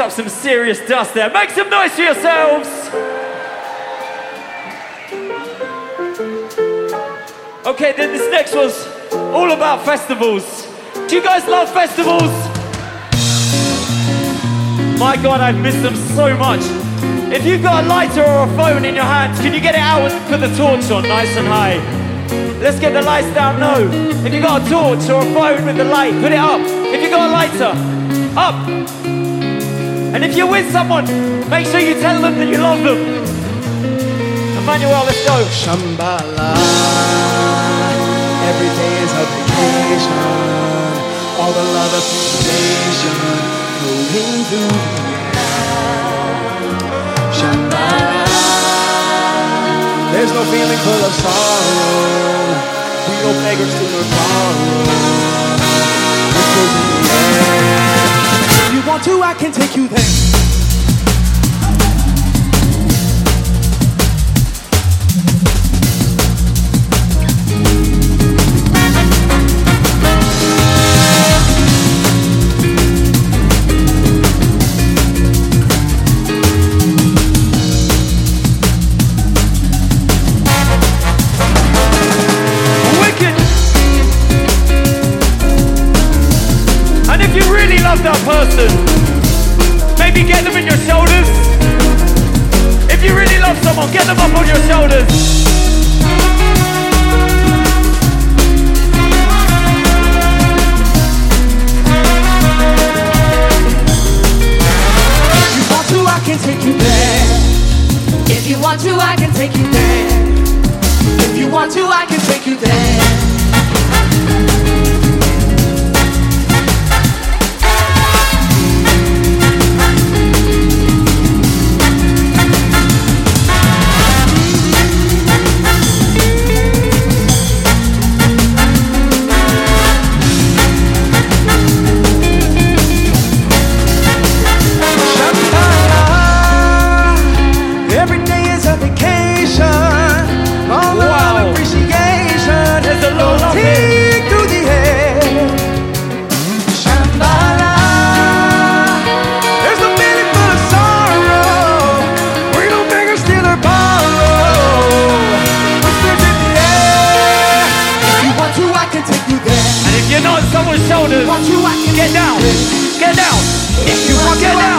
up some serious dust there. Make some noise for yourselves. Okay, then this next one's all about festivals. Do you guys love festivals? My God, I've missed them so much. If you've got a lighter or a phone in your hands, can you get it out and put the torch on nice and high? Let's get the lights down low. If you've got a torch or a phone with the light, put it up. If you've got a lighter, up. And if you're with someone, make sure you tell them that you love them. Emmanuel, let's go. Shambala. Every day is a vacation. All the love of sensation flowing through the air. Shambala. There's no feeling full of sorrow. We go beggars to the air. To, I can take you there. person. Maybe get them in your shoulders. If you really love someone, get them up on your shoulders. If you want to, I can take you there. If you want to, I can take you there. If you want to, I can take you there. Get down. Get down. If you want, get down.